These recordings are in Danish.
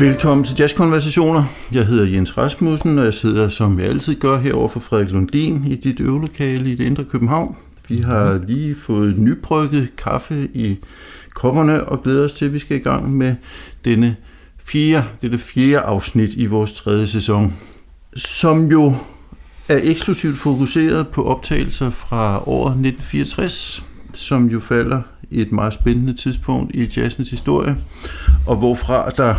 Velkommen til Jazzkonversationer. Jeg hedder Jens Rasmussen, og jeg sidder, som jeg altid gør, herovre for Frederik Lundin i dit øvelokale i det indre København. Vi har lige fået nybrygget kaffe i kopperne og glæder os til, at vi skal i gang med denne fjerde, dette fjerde afsnit i vores tredje sæson, som jo er eksklusivt fokuseret på optagelser fra året 1964, som jo falder i et meget spændende tidspunkt i jazzens historie, og hvorfra der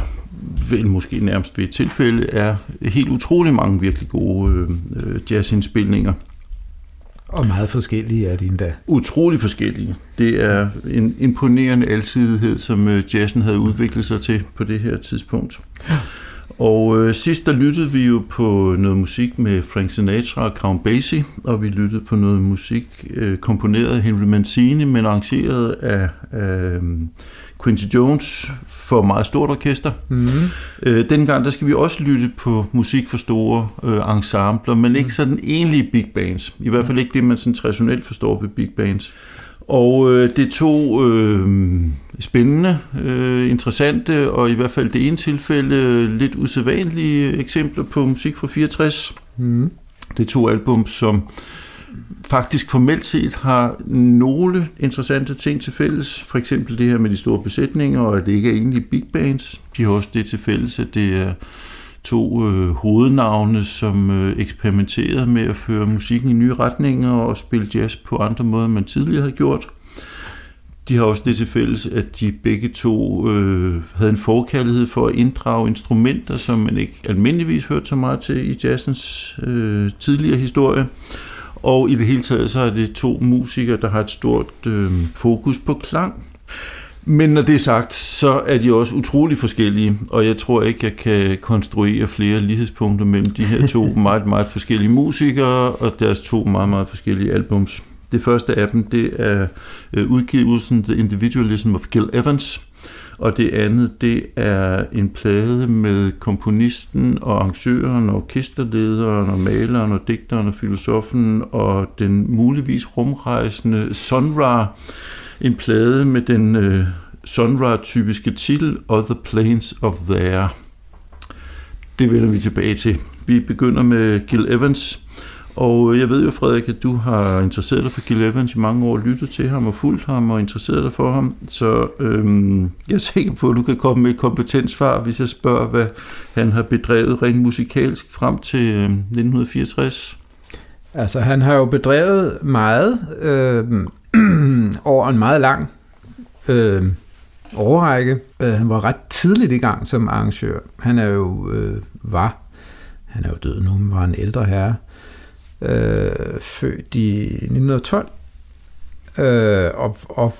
vel måske nærmest ved et tilfælde er helt utrolig mange virkelig gode øh, jazzindspilninger. Og meget forskellige er de endda. Utrolig forskellige. Det er en imponerende alsidighed, som øh, jazzen havde udviklet sig til på det her tidspunkt. Og øh, sidst der lyttede vi jo på noget musik med Frank Sinatra og Count Basie, og vi lyttede på noget musik øh, komponeret af Henry Mancini, men arrangeret af, af Quincy Jones for meget stort orkester. Mm-hmm. Øh, dengang der skal vi også lytte på musik for store øh, ensembler, men ikke sådan egentlige big bands. I hvert fald ikke det, man sådan traditionelt forstår ved big bands. Og øh, det to øh, spændende, øh, interessante og i hvert fald det ene tilfælde lidt usædvanlige eksempler på musik fra 64. Mm. Det er to album, som faktisk formelt set har nogle interessante ting til fælles. For eksempel det her med de store besætninger, og at det ikke er egentlig big bands. De har også det til fælles, at det er to øh, hovednavne, som øh, eksperimenterede med at føre musikken i nye retninger og spille jazz på andre måder, end man tidligere havde gjort. De har også det til fælles, at de begge to øh, havde en forkærlighed for at inddrage instrumenter, som man ikke almindeligvis hørte så meget til i jazzens øh, tidligere historie. Og i det hele taget så er det to musikere, der har et stort øh, fokus på klang. Men når det er sagt, så er de også utrolig forskellige, og jeg tror ikke, jeg kan konstruere flere lighedspunkter mellem de her to meget, meget forskellige musikere og deres to meget, meget forskellige albums. Det første af dem, det er øh, udgivelsen The Individualism of Gil Evans, og det andet, det er en plade med komponisten og arrangøren og orkesterlederen og maleren og digteren og filosofen og den muligvis rumrejsende Sonra. En plade med den øh, Sonra-typiske titel Og the Plains of There. Det vender vi tilbage til. Vi begynder med Gil Evans, og øh, jeg ved jo, Frederik, at du har interesseret dig for Gil Evans i mange år, lyttet til ham og fulgt ham og interesseret dig for ham. Så øhm, jeg er sikker på, at du kan komme med et kompetensfar, hvis jeg spørger, hvad han har bedrevet rent musikalsk frem til øh, 1964. Altså, han har jo bedrevet meget øh, over en meget lang øh, årrække. Øh, han var ret tidligt i gang som arrangør. Han er jo øh, var, han er jo død nu, men var en ældre herre øh, født i 1912, øh, og, og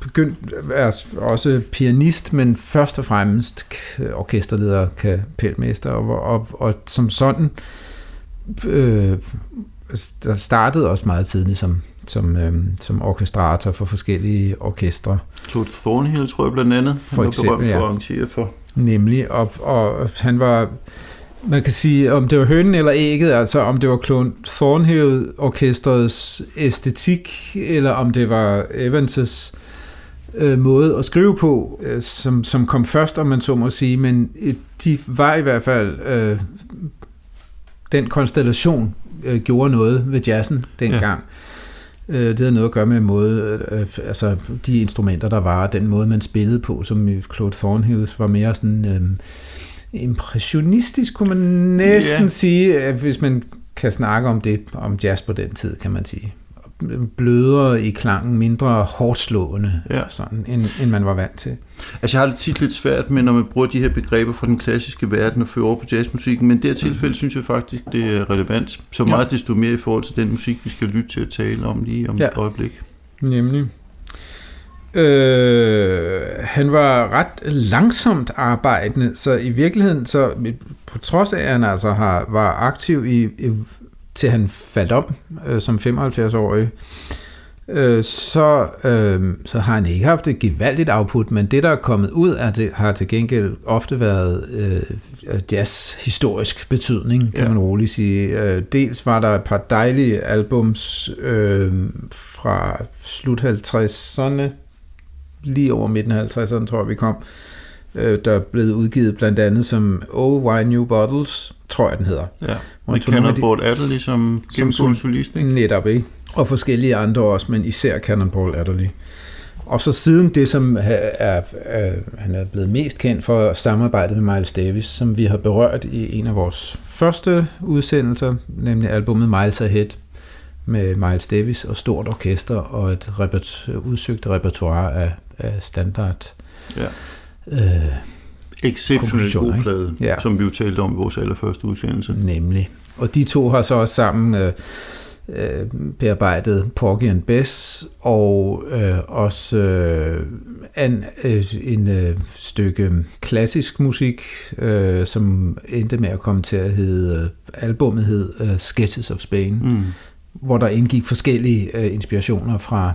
begyndt er også pianist, men først og fremmest orkesterleder, kapelmester, og, og, og som sådan øh, der startede også meget tidligt som, som, øh, som orkestrator for forskellige orkestre. Claude Thornhill, tror jeg blandt andet, for eksempel, ja. for for. Nemlig, og, og han var man kan sige, om det var hønnen eller ægget, altså om det var Claude Thornhill orkestrets æstetik, eller om det var Evans' øh, måde at skrive på, øh, som, som kom først, om man så må sige, men øh, de var i hvert fald, øh, den konstellation øh, gjorde noget ved jazzen dengang. Ja. Øh, det havde noget at gøre med måde, øh, altså de instrumenter, der var, den måde, man spillede på, som Claude Thornhills var mere sådan... Øh, impressionistisk, kunne man næsten yeah. sige, hvis man kan snakke om det, om jazz på den tid, kan man sige. Blødere i klangen, mindre hårdt slående, ja. sådan, end, end man var vant til. Altså jeg har det tit lidt svært med, når man bruger de her begreber fra den klassiske verden og fører over på jazzmusikken, men i det her tilfælde mm. synes jeg faktisk, det er relevant. Så meget ja. desto mere i forhold til den musik, vi skal lytte til at tale om lige om ja. et øjeblik. Nemlig. Øh, han var ret langsomt arbejdende, så i virkeligheden, så på trods af, at han altså har, var aktiv i, i til han faldt om øh, som 75-årig, øh, så, øh, så har han ikke haft et gevaldigt output, men det, der er kommet ud af det, har til gengæld ofte været øh, jazz-historisk betydning, kan ja. man roligt sige. Øh, dels var der et par dejlige albums øh, fra slut 50'erne, lige over midten af 50'erne, tror jeg, vi kom, øh, der er blevet udgivet blandt andet som Oh Why New Bottles, tror jeg den hedder. Ja, med Cannonball Adderley som gennemgående solist, ikke? Netop, ikke? Og forskellige andre også, men især Cannonball Adderley. Og så siden det, som er, er, er, han er blevet mest kendt for samarbejdet med Miles Davis, som vi har berørt i en af vores første udsendelser, nemlig albumet Miles Ahead med Miles Davis og stort orkester og et repert- udsøgt repertoire af, af standard Ja. øh, Exceptionelt god plade, Ja. som vi jo talte om i vores allerførste udsendelse. Nemlig. Og de to har så også sammen øh, øh, bearbejdet Porgy and Bess og øh, også øh, an, øh, en øh, stykke klassisk musik, øh, som endte med at komme til at hedde, øh, albummet hed øh, Sketches of Spain, Mm. Hvor der indgik forskellige øh, inspirationer fra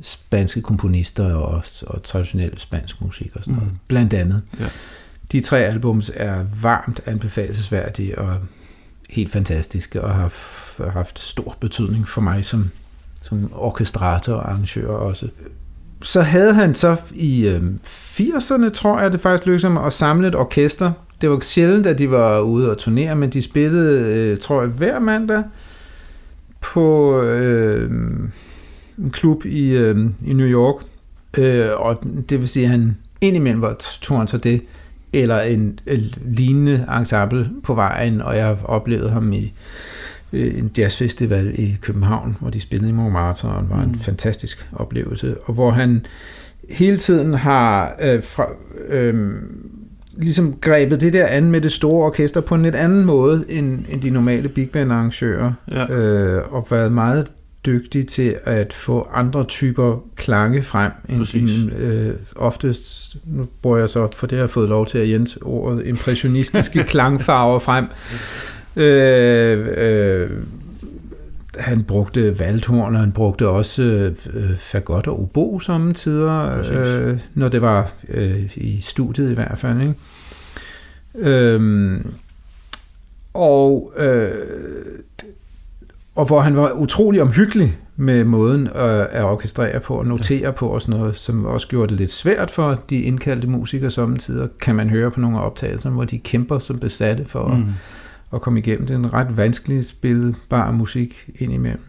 spanske komponister og, og traditionel spansk musik og sådan noget, Mm. blandt andet. Ja. De tre albums er varmt anbefalesværdige og helt fantastiske og har haft stor betydning for mig som, som orkestrator og arrangør også. Så havde han så i øh, 80'erne, tror jeg, det faktisk lykkedes ham at samle et orkester. Det var sjældent, at de var ude og turnere, men de spillede, øh, tror jeg, hver mandag på øh, en klub i, øh, i New York. Øh, og det vil sige, at han indimellem var tog han så det, eller en, en lignende ensemble på vejen, og jeg oplevede ham i øh, en jazzfestival i København, hvor de spillede i Montmartre, og det var en Mm. fantastisk oplevelse, og hvor han hele tiden har øh, fra, øh, ligesom grebet det der an med det store orkester på en lidt anden måde end, end de normale big band arrangører, Ja. øh, og været meget dygtig til at få andre typer klange frem. End, Præcis. end, øh, oftest, nu bruger jeg så, for det har jeg fået lov til at Jens ordet, impressionistiske klangfarver frem. Øh, øh, han brugte valthorn, og han brugte også øh, fagot og obo samtidig, øh, når det var øh, i studiet i hvert fald. Ikke? Øhm, og, øh, og hvor han var utrolig omhyggelig med måden at, at orkestrere på og notere ja. på og sådan noget, som også gjorde det lidt svært for de indkaldte musikere samtidig, kan man høre på nogle af optagelserne, hvor de kæmper som besatte for mm. at, at komme igennem. Det er en ret vanskelig spilbar musik indimellem.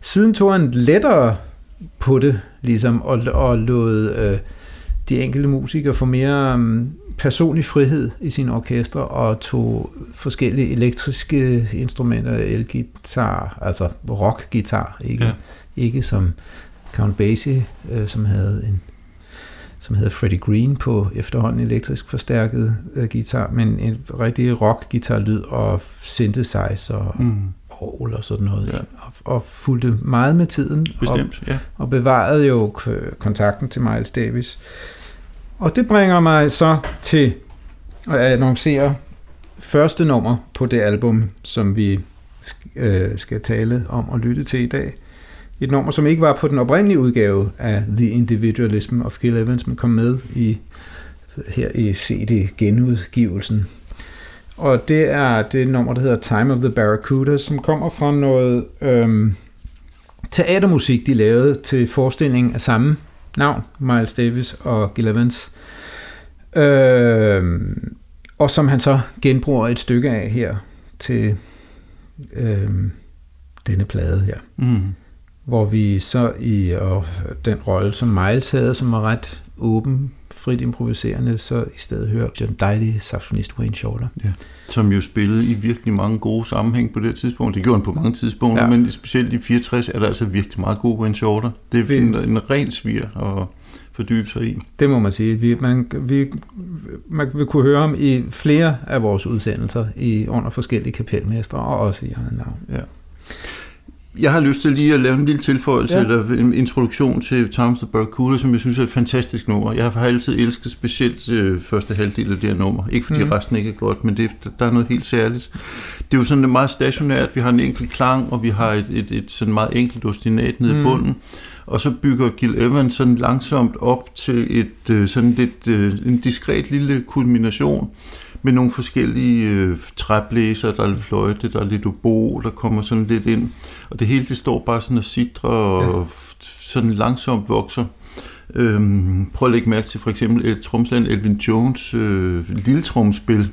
Siden tog han lettere på det, ligesom, og, og lod øh, de enkelte musikere få mere um, personlig frihed i sine orkestre, og tog forskellige elektriske instrumenter, elgitar, altså rockgitar, ikke, ja. ikke som Count Basie, øh, som havde en som hedder Freddie Green på efterhånden elektrisk forstærket øh, guitar, men en rigtig rock-guitar-lyd og synthesizer og Mm. orgel og sådan noget, Ja. og, og fulgte meget med tiden, og, Bestemt, ja. og bevarede jo kontakten til Miles Davis. Og det bringer mig så til at annoncere første nummer på det album, som vi øh, skal tale om og lytte til i dag. Et nummer, som ikke var på den oprindelige udgave af The Individualism of Gil Evans, men kom med i her i CD-genudgivelsen. Og det er det nummer, der hedder Time of the Barracuda, som kommer fra noget øhm, teatermusik, de lavede til forestillingen af samme navn, Miles Davis og Gil Evans. Øhm, og som han så genbruger et stykke af her til øhm, denne plade her Mm hvor vi så i og den rolle, som Miles havde, som var ret åben, frit improviserende, så i stedet hører den dejlige saxofonist Wayne Shorter. Som jo spillede i virkelig mange gode sammenhæng på det tidspunkt. Det gjorde han på mange tidspunkter, ja. Ja. men specielt i 64 er der altså virkelig meget god Wayne Shorter. Det er Vi- en, en ren svir at fordybe sig i. Det må man sige. Vi, man, vi, man vil kunne høre ham i flere af vores udsendelser i, under forskellige kapelmestre, og også i eget navn. Ja. Jeg har lyst til lige at lave en lille tilføjelse, ja. Eller en introduktion til of the Barracuda, som jeg synes er et fantastisk nummer. Jeg har altid elsket specielt øh, første halvdel af det her nummer. Ikke fordi mm. Mhm. resten ikke er godt, men det, der er noget helt særligt. Det er jo sådan meget stationært. Vi har en enkelt klang, og vi har et, et, et sådan meget enkelt ostinat nede mm. i Mm. bunden. Og så bygger Gil Evans sådan langsomt op til et øh, sådan lidt øh, en diskret lille kulmination med nogle forskellige øh, træblæser, der er lidt fløjte, der er lidt obo, der kommer sådan lidt ind. Og det hele, det står bare sådan og sidder og ja. sådan langsomt vokser. Øhm, prøv at lægge mærke til for eksempel et tromsland Elvin Jones øh, lille tromspil,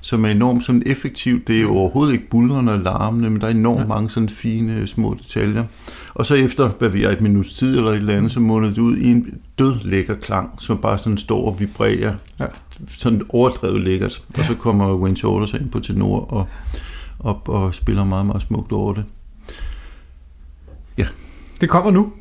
som er enormt sådan effektivt. Det er jo overhovedet ikke bulrende og larmende, men der er enormt ja. mange sådan fine små detaljer. Og så efter, hvad vi er, et minuts tid eller et eller andet, så munder det ud i en død lækker klang, som bare sådan står og vibrerer. Ja. Sådan overdrevet lækkert. Og så kommer Wayne Shorter ind på tenor og op og spiller meget, meget smukt over det. Ja. Det kommer nu.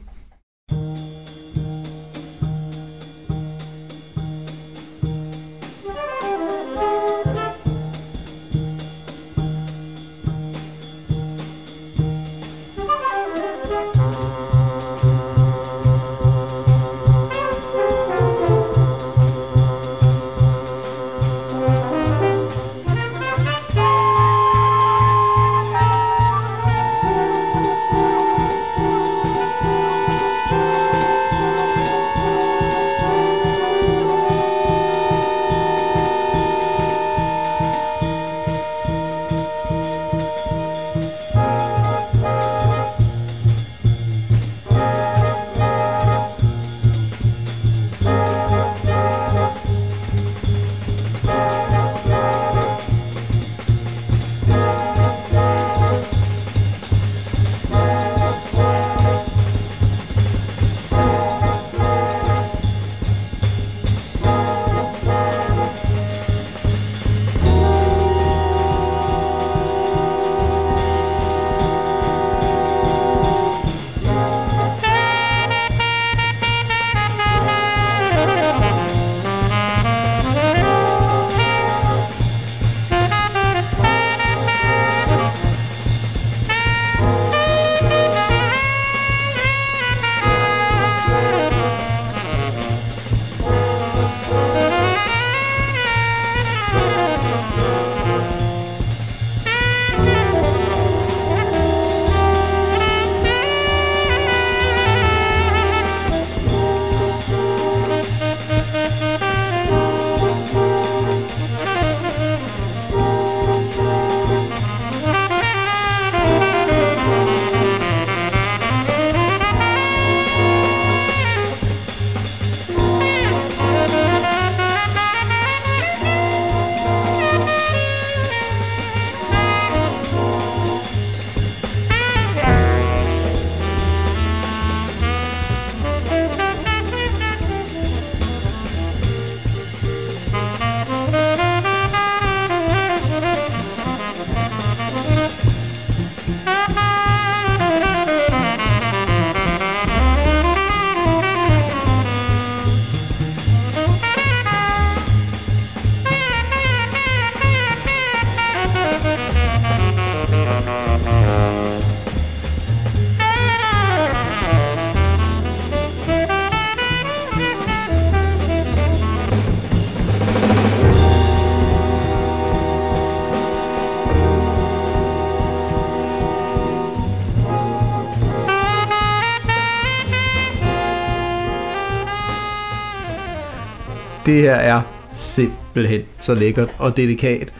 Det her er simpelthen så lækkert og delikat.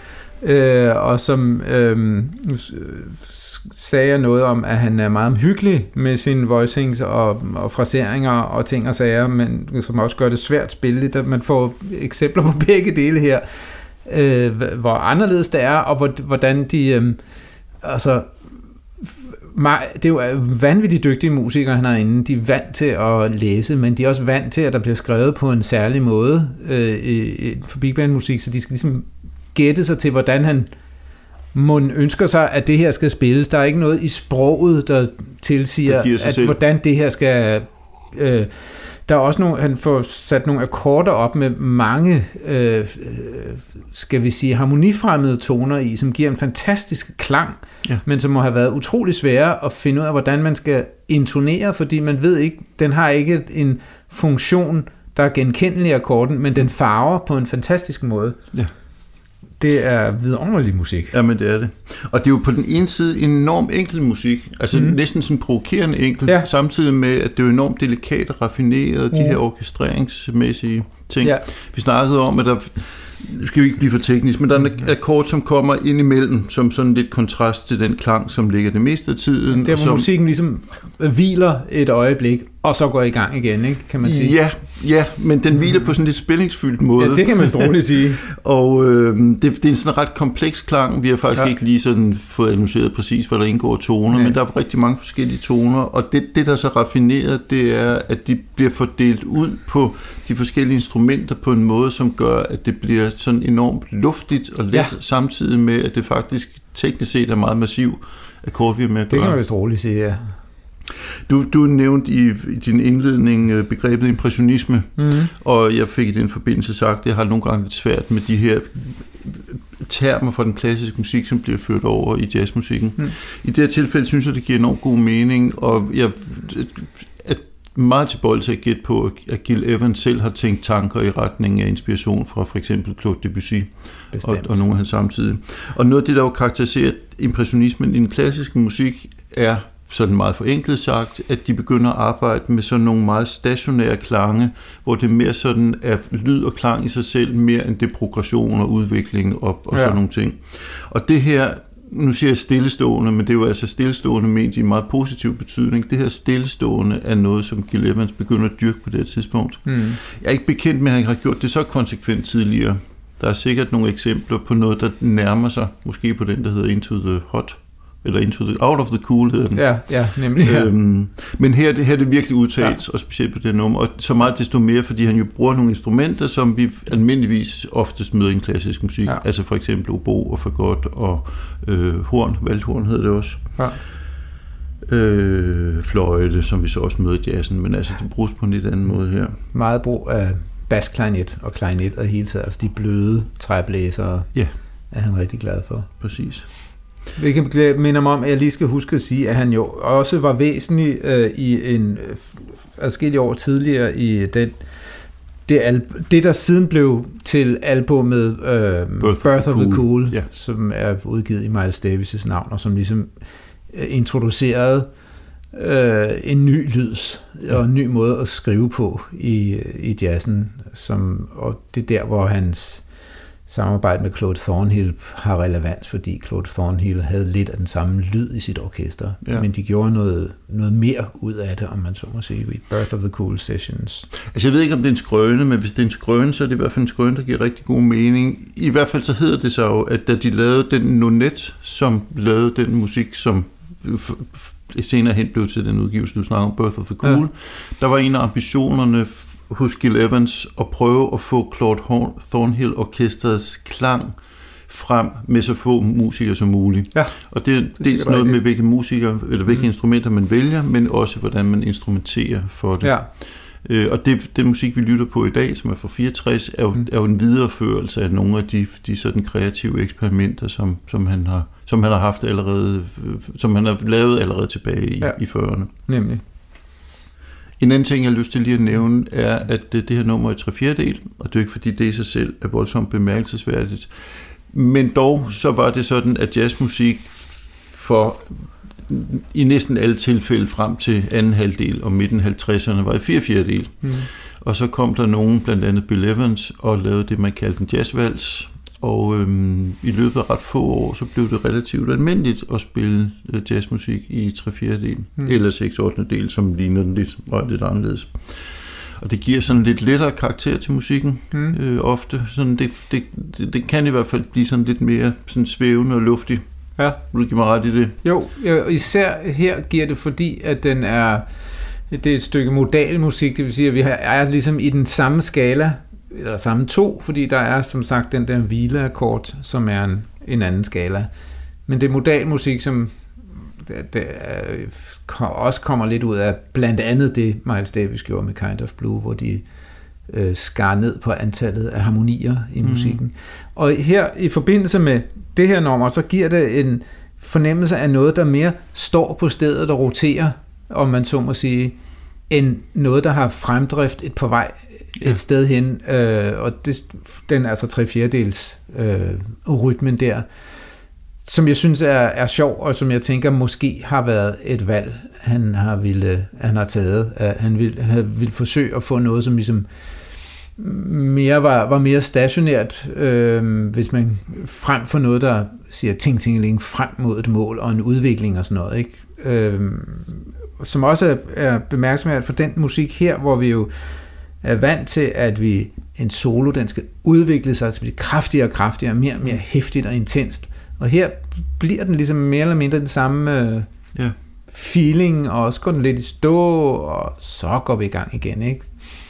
Øh, og som øh, sagde jeg noget om, at han er meget hyggelig med sine voicings og, og fraseringer og ting og sager, men som også gør det svært spillet. Man får eksempler på begge dele her, øh, hvor anderledes det er, og hvordan de... Øh, altså, det er jo vanvittigt dygtige musikere, han har inde. De er vant til at læse, men de er også vant til, at der bliver skrevet på en særlig måde øh, for big band musik, så de skal ligesom gætte sig til, hvordan han må ønsker sig, at det her skal spilles. Der er ikke noget i sproget, der tilsiger, at selv. hvordan det her skal... Øh, der er også nogle, han får sat nogle akkorder op med mange, øh, skal vi sige, harmonifremmede toner i, som giver en fantastisk klang, ja. men som må have været utrolig svære at finde ud af, hvordan man skal intonere, fordi man ved ikke, den har ikke en funktion, der er genkendelig i akkorden, men den farver på en fantastisk måde. Ja. Det er vidunderlig musik. Jamen, det er det. Og det er jo på den ene side enormt enkel musik, altså mm. næsten sådan provokerende enkel, ja. samtidig med, at det er enormt delikat og raffineret, mm. de her orkestreringsmæssige ting. Ja. Vi snakkede om, at der nu skal vi ikke blive for teknisk, men der er en akkord, som kommer ind imellem, som sådan lidt kontrast til den klang, som ligger det meste af tiden. Der hvor som, musikken ligesom hviler et øjeblik, og så går i gang igen, ikke? kan man sige. Ja, ja men den hviler på sådan en lidt spændingsfyldt måde. Ja, det kan man roligt sige. og øh, det, det er en sådan ret kompleks klang. Vi har faktisk ja. ikke lige sådan fået analyseret præcis, hvad der indgår toner, ja. men der er rigtig mange forskellige toner, og det, det, der er så raffineret, det er, at de bliver fordelt ud på de forskellige instrumenter på en måde, som gør, at det bliver sådan enormt luftigt og let, ja. samtidig med, at det faktisk teknisk set er meget massiv akkord, vi er med at gøre. Det kan man vist roligt sige, ja. Du, du nævnte i, i din indledning øh, begrebet impressionisme, mm. og jeg fik i den forbindelse sagt, at jeg har nogle gange lidt svært med de her termer fra den klassiske musik, som bliver ført over i jazzmusikken. Mm. I det her tilfælde synes jeg, det giver enormt god mening, og jeg er meget tilbøjelig til at gætte på, at Gil Evans selv har tænkt tanker i retning af inspiration fra for eksempel Claude Debussy og, og nogle af hans samtidige. Og noget af det, der jo karakteriserer impressionismen i den klassiske musik, er sådan meget forenklet sagt, at de begynder at arbejde med sådan nogle meget stationære klange, hvor det mere sådan er lyd og klang i sig selv, mere end det progression og udvikling og, og ja. sådan nogle ting. Og det her, nu siger jeg stillestående, men det er jo altså stillestående ment i en meget positiv betydning. Det her stillestående er noget, som Gil Evans begynder at dyrke på det tidspunkt. Mm. Jeg er ikke bekendt med, at han har gjort det så konsekvent tidligere. Der er sikkert nogle eksempler på noget, der nærmer sig, måske på den, der hedder Into the Hot, eller Into the, Out of the Cool hedder den. Ja, ja nemlig. Ja. Øhm, men her, her er det virkelig udtalt, ja. og specielt på det nummer, og så meget desto mere, fordi han jo bruger nogle instrumenter, som vi almindeligvis oftest møder i en klassisk musik, ja. altså for eksempel obo og fagot og øh, horn, valthorn hedder det også. Ja. Øh, fløjte, som vi så også møder i jazzen, men altså det bruges på en lidt anden måde her. Meget brug af basklarinet og klarinet og hele tiden, altså de bløde træblæsere, ja. er han rigtig glad for. Præcis. Hvilket minder mig om, at jeg lige skal huske at sige, at han jo også var væsentlig øh, i en øh, adskillige år tidligere i den det, al- det, der siden blev til albumet øh, Birth, Birth of the Cool, cool yeah. som er udgivet i Miles Davis' navn, og som ligesom øh, introducerede øh, en ny lyd og en ny måde at skrive på i, i jazzen, som, og det er der, hvor hans samarbejde med Claude Thornhill har relevans, fordi Claude Thornhill havde lidt af den samme lyd i sit orkester, ja. men de gjorde noget, noget mere ud af det, om man så må sige, i Birth of the Cool Sessions. Altså jeg ved ikke, om det er en skrøne, men hvis det er en skrøne, så er det i hvert fald en skrøne, der giver rigtig god mening. I hvert fald så hedder det så jo, at da de lavede den nonet, som lavede den musik, som senere hen blev til den udgivelse, du snakker om, Birth of the Cool, ja. der var en af ambitionerne hos Gil Evans at prøve at få Claude Thornhill Orkestrets klang frem med så få musikere som muligt. Ja, og det er det dels noget med, hvilke musikere, eller hvilke mm. instrumenter man vælger, men også hvordan man instrumenterer for det. Ja. Øh, og det, den musik, vi lytter på i dag, som er fra 64, er jo, mm. er jo en videreførelse af nogle af de, de sådan kreative eksperimenter, som, som, han har, som han har haft allerede, som han har lavet allerede tilbage i, ja. i 40'erne. Nemlig. En anden ting, jeg har lyst til lige at nævne, er, at det, her nummer er i 3 del, og det er ikke fordi, det i sig selv er voldsomt bemærkelsesværdigt. Men dog så var det sådan, at jazzmusik for i næsten alle tilfælde frem til anden halvdel og midten 50'erne var i 4 del. Mm. Og så kom der nogen, blandt andet Bill Evans, og lavede det, man kaldte en jazzvals, og øhm, i løbet af ret få år, så blev det relativt almindeligt at spille øh, jazzmusik i 3 4 del, mm. eller 6 8 del, som ligner den lidt, var lidt anderledes. Og det giver sådan lidt lettere karakter til musikken, mm. øh, ofte. Sådan det, det, det, det kan i hvert fald blive sådan lidt mere sådan svævende og luftig. Ja. Vil du give mig ret i det? Jo, især her giver det, fordi at den er, det er et stykke modal musik, det vil sige, at vi er ligesom i den samme skala, eller samme to, fordi der er som sagt den der hvileakkord, som er en, en anden skala. Men det er modal musik, som det, det er, også kommer lidt ud af blandt andet det, Miles Davis gjorde med Kind of Blue, hvor de øh, skar ned på antallet af harmonier i mm. musikken. Og her i forbindelse med det her nummer, så giver det en fornemmelse af noget, der mere står på stedet og roterer, om man så må sige, end noget, der har fremdrift et på vej ja. sted hen, øh, og det, den altså tre fjerdedels øh, rytmen der, som jeg synes er, er sjov, og som jeg tænker måske har været et valg, han har, ville, han har taget. At han vil, havde, vil forsøge at få noget, som ligesom mere var, var mere stationært, øh, hvis man frem for noget, der siger ting, ting, ting, frem mod et mål og en udvikling og sådan noget. Ikke? Øh, som også er, er bemærksomhed for den musik her, hvor vi jo er vant til, at vi en solo, den skal udvikle sig til blive kraftigere og kraftigere, mere og mere hæftigt og intenst. Og her bliver den ligesom mere eller mindre den samme øh, ja. feeling, og så går den lidt i stå, og så går vi i gang igen, ikke?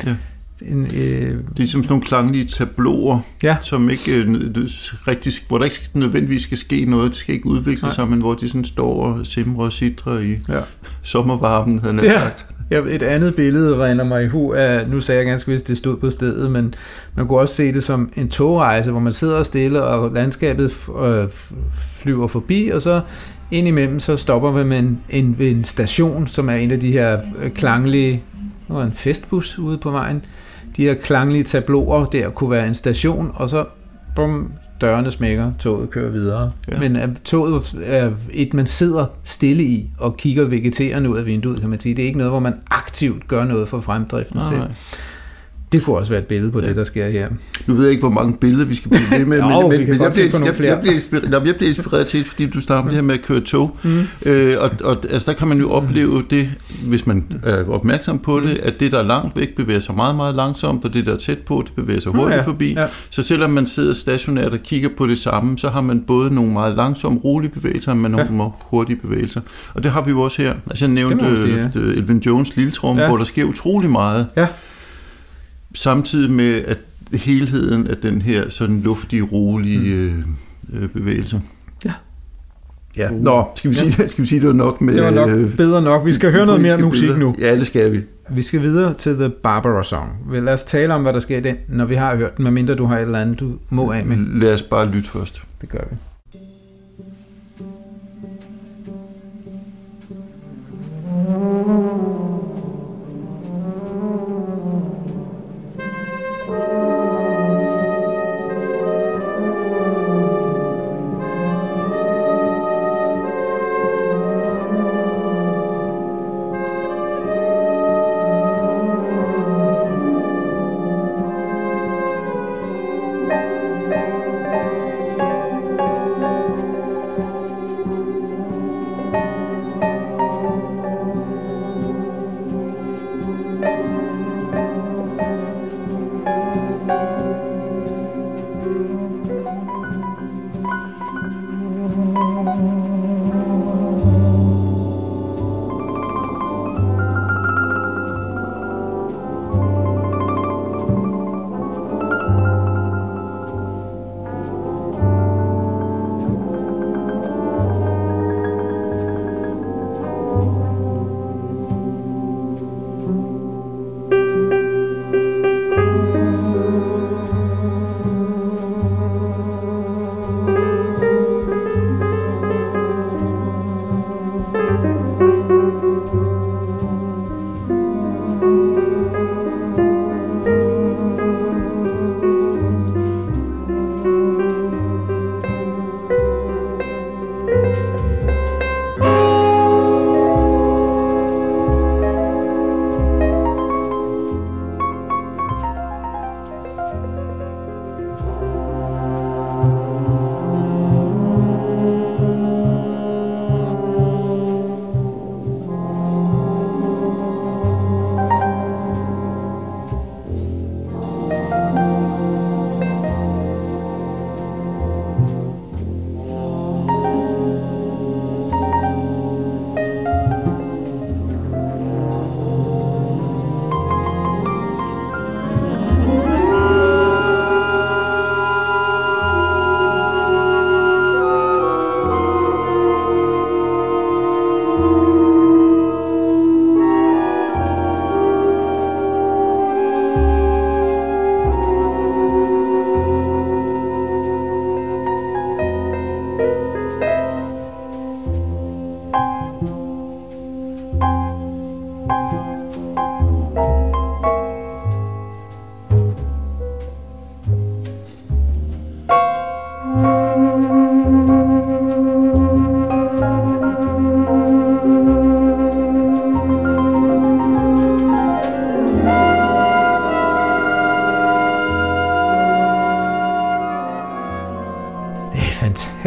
Ja. En, øh, det er som sådan nogle klanglige tabloer, ja. som ikke øh, rigtig, hvor der ikke nødvendigvis skal ske noget, det skal ikke udvikle Nej. sig, men hvor de sådan står og simrer og sidrer i ja. sommervarmen, havde ja. sagt. Ja, et andet billede regner mig i hu af, nu sagde jeg ganske vist, det stod på stedet, men man kunne også se det som en togrejse, hvor man sidder stille, og landskabet øh, flyver forbi, og så indimellem så stopper vi med en, en, en station, som er en af de her øh, klanglige, nu er en festbus ude på vejen, de her klanglige tabloer, der kunne være en station, og så bum, dørene smækker, toget kører videre. Ja. Men at toget er et, man sidder stille i og kigger vegeterende ud af vinduet, kan man sige. Det er ikke noget, hvor man aktivt gør noget for fremdriften Nej. selv. Det kunne også være et billede på ja. det, der sker her. Nu ved jeg ikke, hvor mange billeder vi skal blive ved med, men, men, men jeg, bliver, jeg, jeg, bliver inspireret, jeg bliver inspireret til, fordi du starter med det her med at køre tog. Mm. Øh, og, og altså, der kan man jo opleve det, hvis man er opmærksom på det, at det, der er langt væk, bevæger sig meget, meget langsomt, og det, der er tæt på, det bevæger sig hurtigt ja, forbi. Ja. Så selvom man sidder stationært og kigger på det samme, så har man både nogle meget langsomme, rolige bevægelser, men nogle ja. hurtige bevægelser. Og det har vi jo også her. Altså jeg nævnte sige, ja. Øh, Elvin Jones lille trum, ja. hvor der sker utrolig meget. Ja samtidig med at helheden af den her sådan luftige, rolige mm. øh, øh, bevægelse. Ja. Ja. Uh. Nå, skal vi, sige, ja. skal vi sige, det var nok med... Det var nok øh, bedre nok. Vi skal høre noget mere musik billeder. nu. Ja, det skal vi. Vi skal videre til The Barbara Song. Lad os tale om, hvad der sker i den, når vi har hørt den, medmindre du har et eller andet, du må af med. Lad os bare lytte først. Det gør vi.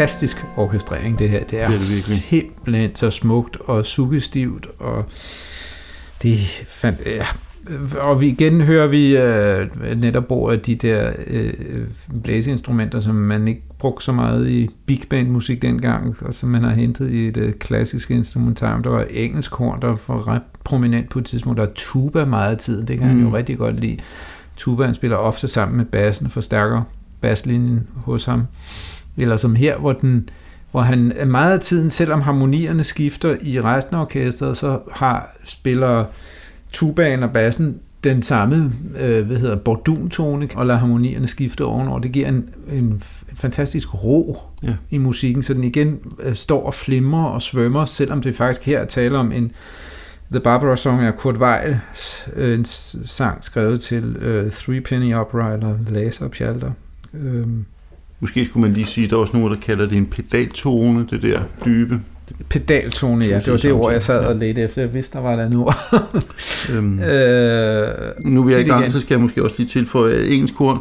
Fantastisk orkestrering, det her. Det er, Det er det virkelig. simpelthen så smukt og suggestivt, og det fandt, ja. Og vi igen hører vi øh, netop brug af de der øh, blæseinstrumenter, som man ikke brugte så meget i big band musik dengang, og som man har hentet i det klassiske instrumentarium. Der var engelsk horn, der var ret prominent på et tidspunkt. Der er tuba meget af tiden, det kan mm. han Mm. jo rigtig godt lide. Tubaen spiller ofte sammen med bassen og forstærker baslinjen hos ham. Eller som her, hvor, den, hvor han er meget af tiden, selvom harmonierne skifter i resten af orkestret, så har spiller tubaen og bassen den samme, øh, hvad hedder, borduntone, og lader harmonierne skifte ovenover. Det giver en, en f- fantastisk ro Ja. i musikken, så den igen øh, står og flimrer og svømmer, selvom det faktisk her er tale om en The Barbara Song er Kurt Weill, øh, en sang skrevet til øh, Three Penny Opera, eller Laser Pjalter. Øhm, Måske skulle man lige sige, at der er også nogen, der kalder det en pedaltone, det der dybe. pedaltone, ja, det var det ord, jeg sad og ledte efter. Jeg vidste, der var der nu. Øhm, øh, nu er sig jeg i gang, så skal jeg måske også lige tilføje, at engelsk horn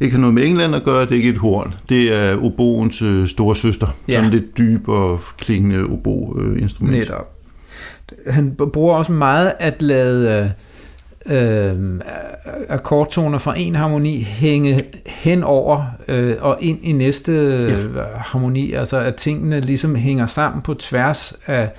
ikke har noget med England at gøre, det er ikke et horn. Det er oboens øh, store søster. Ja. Sådan lidt dyb og klingende obo-instrument. Netop. Han bruger også meget at lade øh, øh, akkordtoner fra en harmoni hænge hen over øh, og ind i næste øh, harmoni, altså at tingene ligesom hænger sammen på tværs af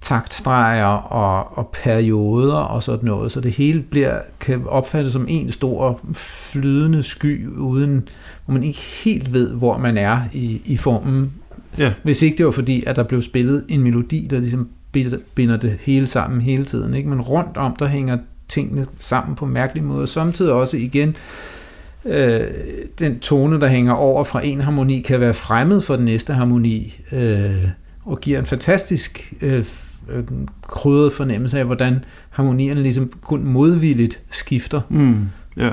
taktstreger og, og perioder og sådan noget, så det hele bliver, kan opfattes som en stor flydende sky, uden, hvor man ikke helt ved, hvor man er i, i formen, Ja, hvis ikke det var fordi, at der blev spillet en melodi, der ligesom binder- binder det hele sammen hele tiden. Ikke? Men rundt om, der hænger tingene sammen på mærkelige måder. Samtidig også igen, øh, den tone, der hænger over fra en harmoni, kan være fremmed for den næste harmoni, øh, og giver en fantastisk øh, øh krydret fornemmelse af, hvordan harmonierne ligesom kun modvilligt skifter. mm, ja.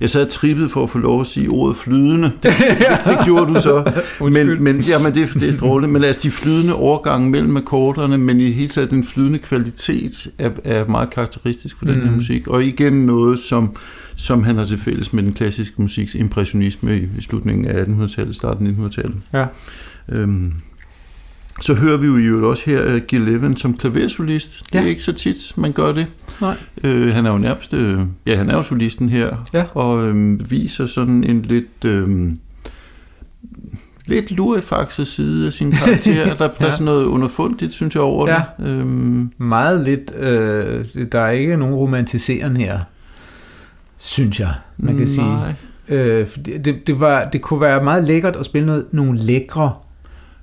Jeg sad trippet for at få lov at sige ordet flydende. Det, det, det gjorde du så. Men, men, ja, men det, det er strålende. Men altså de flydende overgange mellem akkorderne, men i hele taget den flydende kvalitet er, er meget karakteristisk for den her Mhm. musik. Og igen noget, som, som han har til fælles med den klassiske musiks impressionisme i, i slutningen af 1800-tallet, starten af 1900-tallet. Ja. Øhm, så hører vi jo i øvrigt også her uh, Gil Levin som klaversolist. Det er ikke så tit, man gør det. Nej. Øh, han er jo nærmest, øh, ja, han er jo solisten her, Ja. og øhm, viser sådan en lidt, øhm, lidt lurifaxet side af sin karakter. der, der er sådan noget underfundigt, synes jeg, over Ja. det. Øhm, Meget lidt, øh, der er ikke nogen romantiseren her, synes jeg, man kan sige. nej. Øh, for det, det, var, det kunne være meget lækkert at spille noget, nogle lækre,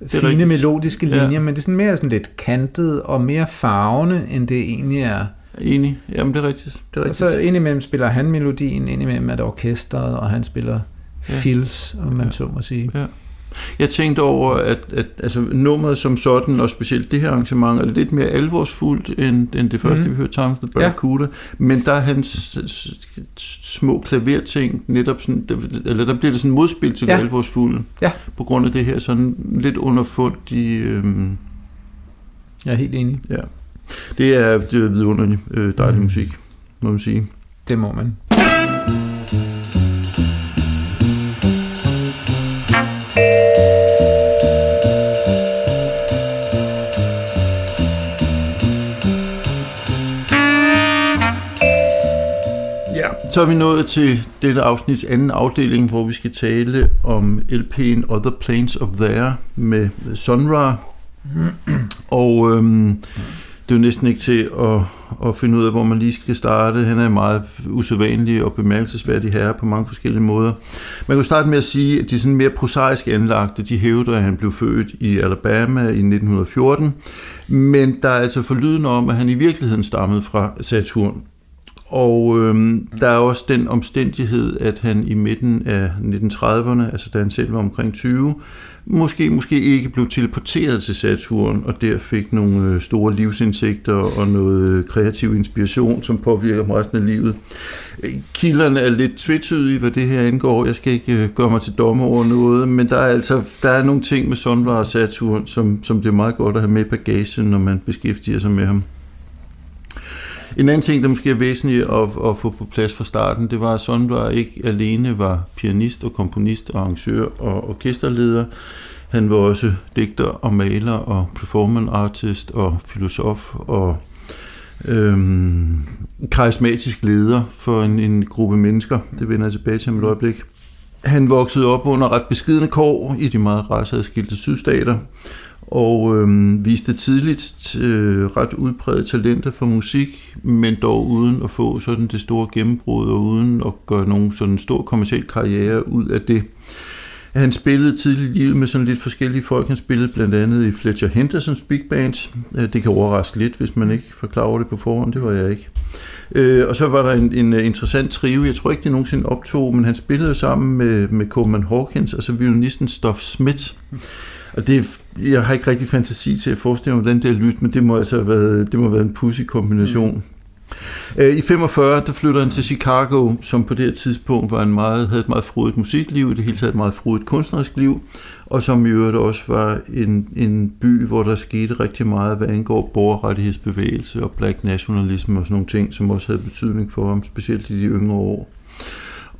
fine rigtigt. melodiske Ja. linjer, men det er sådan mere sådan lidt kantet og mere farvende, end det egentlig er. Enig. Jamen, det er rigtigt. Det er Og rigtigt. så indimellem spiller han melodien, indimellem er det orkestret, og han spiller Ja. fills, om man Ja. så må sige. Jeg tænkte over, at, at altså, nummeret som sådan, og specielt det her arrangement, er lidt mere alvorsfuldt end, end det første, Mhm. vi hørte, Thomas the Barracuda. Men der er hans små klaverting netop sådan, eller der bliver det sådan modspil til Ja. det alvorsfulde. Ja. På grund af det her sådan lidt underfundige... Øhm, Jeg er helt enig. ja. Det er, det er vidunderlig øh, dejlig Mhm. musik, må man sige. Det må man. Ja. Så er vi nået til dette afsnits anden afdeling, hvor vi skal tale om LP'en Other Planes of There med Sonra. Og øhm, det er jo næsten ikke til at, at finde ud af, hvor man lige skal starte. Han er en meget usædvanlig og bemærkelsesværdig herre på mange forskellige måder. Man kan jo starte med at sige, at de sådan mere prosaisk anlagte, de hævder, at han blev født i Alabama i 1914. Men der er altså forlyden om, at han i virkeligheden stammede fra Saturn. Og øhm, der er også den omstændighed, at han i midten af 1930'erne, altså da han selv var omkring 20, måske, måske ikke blev teleporteret til Saturn, og der fik nogle øh, store livsindsigter og noget øh, kreativ inspiration, som påvirker resten af livet. Kilderne er lidt tvetydige, hvad det her angår. Jeg skal ikke øh, gøre mig til dommer over noget, men der er altså der er nogle ting med Sonvar og Saturn, som, som det er meget godt at have med i bagagen, når man beskæftiger sig med ham. En anden ting, der måske er væsentligt at, at få på plads fra starten, det var, at Sondler ikke alene var pianist og komponist og arrangør og orkesterleder. Han var også digter og maler og performance artist og filosof og øhm, karismatisk leder for en, en gruppe mennesker. Det vender jeg tilbage til om et øjeblik. Han voksede op under ret beskidende kår i de meget raceadskilte sydstater, og øhm, viste tidligt øh, ret udbredt talenter for musik, men dog uden at få sådan det store gennembrud og uden at gøre nogen sådan stor kommersiel karriere ud af det. Han spillede tidligt i livet med sådan lidt forskellige folk. Han spillede blandt andet i Fletcher Hendersons Big Band. Øh, det kan overraske lidt, hvis man ikke forklarer det på forhånd. Det var jeg ikke. Øh, og så var der en, en øh, interessant trio. Jeg tror ikke, det nogensinde optog, men han spillede sammen med, med Coleman Hawkins, altså violinisten Stoff Smith. Og det, jeg har ikke rigtig fantasi til at forestille mig den der lyt, men det må altså have været, det må have været en pussy kombination. Mm. Øh, I 45 der flytter han til Chicago, som på det her tidspunkt var en meget, havde et meget frodigt musikliv, i det hele taget et meget frodigt kunstnerisk liv, og som i øvrigt også var en, en by, hvor der skete rigtig meget, hvad angår borgerrettighedsbevægelse og black nationalism og sådan nogle ting, som også havde betydning for ham, specielt i de yngre år.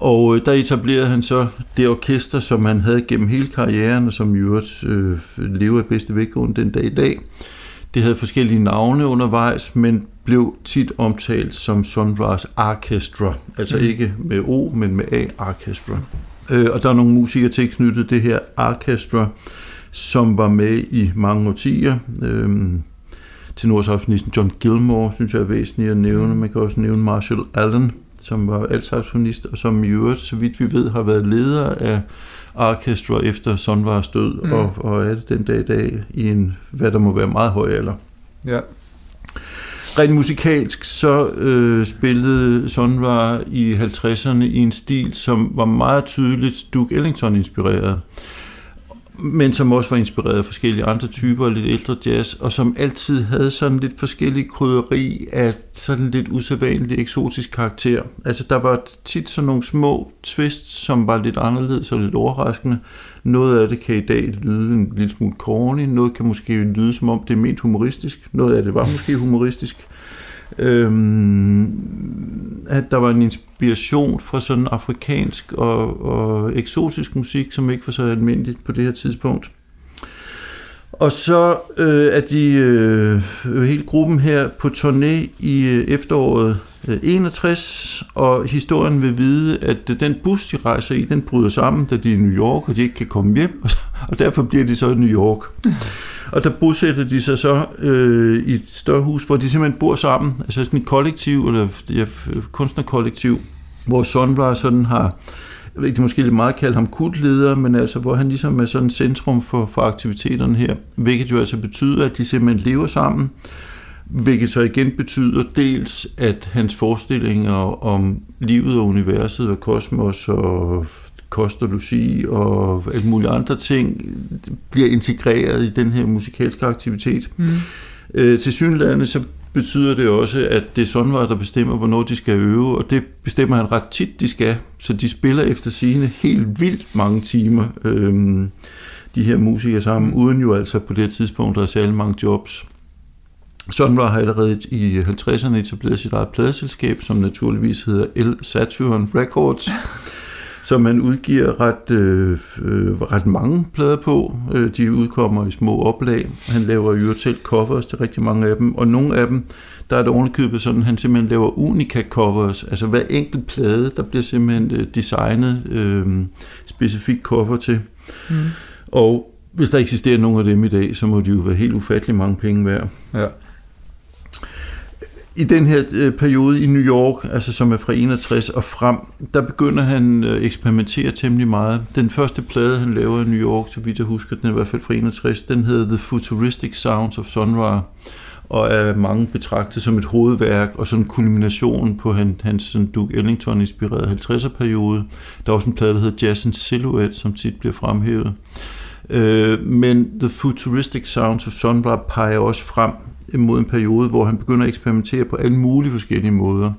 Og øh, der etablerede han så det orkester, som han havde gennem hele karrieren, og som i øvrigt øh, lever af bedste vækgrund den dag i dag. Det havde forskellige navne undervejs, men blev tit omtalt som Sunrise Orchestra. Altså mm. ikke med O, men med A, Orchestra. Øh, og der er nogle musikere tilknyttet det her orchestra, som var med i mange årtier. Øh, til nordsaxofonisten John Gilmore, synes jeg er væsentligt at nævne. Man kan også nævne Marshall Allen, som var altsaxofonist, og som i øvrigt, så vidt vi ved, har været leder af orkestra efter Sonvars død, mm. og, og er det den dag i dag i en, hvad der må være meget høj alder. Ja. Rent musikalsk, så øh, spillede Sonvar i 50'erne i en stil, som var meget tydeligt Duke Ellington-inspireret men som også var inspireret af forskellige andre typer lidt ældre jazz, og som altid havde sådan lidt forskellige krydderi af sådan lidt usædvanlig eksotisk karakter. Altså der var tit sådan nogle små twists, som var lidt anderledes og lidt overraskende. Noget af det kan i dag lyde en lille smule corny, noget kan måske lyde som om det er ment humoristisk, noget af det var måske humoristisk øhm, at der var en inspiration fra sådan afrikansk og, og eksotisk musik, som ikke var så almindeligt på det her tidspunkt. Og så øh, er de øh, hele gruppen her på turné i øh, efteråret øh, 61, og historien vil vide, at øh, den bus, de rejser i, den bryder sammen, da de er i New York, og de ikke kan komme hjem, og, og derfor bliver de så i New York. Og der bosætter de sig så øh, i et større hus, hvor de simpelthen bor sammen, altså sådan et kollektiv, eller ja, kunstnerkollektiv, hvor Sunrise sådan har, jeg ved ikke, måske lidt meget kaldt ham kultleder, men altså, hvor han ligesom er sådan centrum for, for aktiviteterne her, hvilket jo altså betyder, at de simpelthen lever sammen, hvilket så igen betyder dels, at hans forestillinger om livet og universet og kosmos og kost og logi og alt mulige andre ting bliver integreret i den her musikalske aktivitet. Mm. Øh, til synlædende så betyder det også, at det er Sonvar, der bestemmer, hvornår de skal øve, og det bestemmer han ret tit, de skal. Så de spiller efter sine helt vildt mange timer, øh, de her musikere sammen, mm. uden jo altså på det tidspunkt, der er særlig mange jobs. Sunra har allerede i 50'erne etableret sit eget pladeselskab, som naturligvis hedder El Saturn Records. som man udgiver ret, øh, øh, ret mange plader på. Øh, de udkommer i små oplag. Han laver jo selv covers til rigtig mange af dem, og nogle af dem, der er det ovenikøbet sådan, at han simpelthen laver unika covers. Altså hver enkelt plade, der bliver simpelthen øh, designet øh, specifikt cover til. Mm. Og hvis der eksisterer nogen af dem i dag, så må de jo være helt ufattelig mange penge værd. Ja i den her øh, periode i New York, altså som er fra 61 og frem, der begynder han at øh, eksperimentere temmelig meget. Den første plade, han laver i New York, så vidt jeg husker, den er i hvert fald fra 61, den hedder The Futuristic Sounds of Sonra, og er mange betragtet som et hovedværk og sådan en kulmination på han, hans sådan Duke Ellington-inspirerede 50'er-periode. Der er også en plade, der hedder Jazz and Silhouette, som tit bliver fremhævet. Øh, men The Futuristic Sounds of Sunrise peger også frem mod en periode, hvor han begynder at eksperimentere på alle mulige forskellige måder.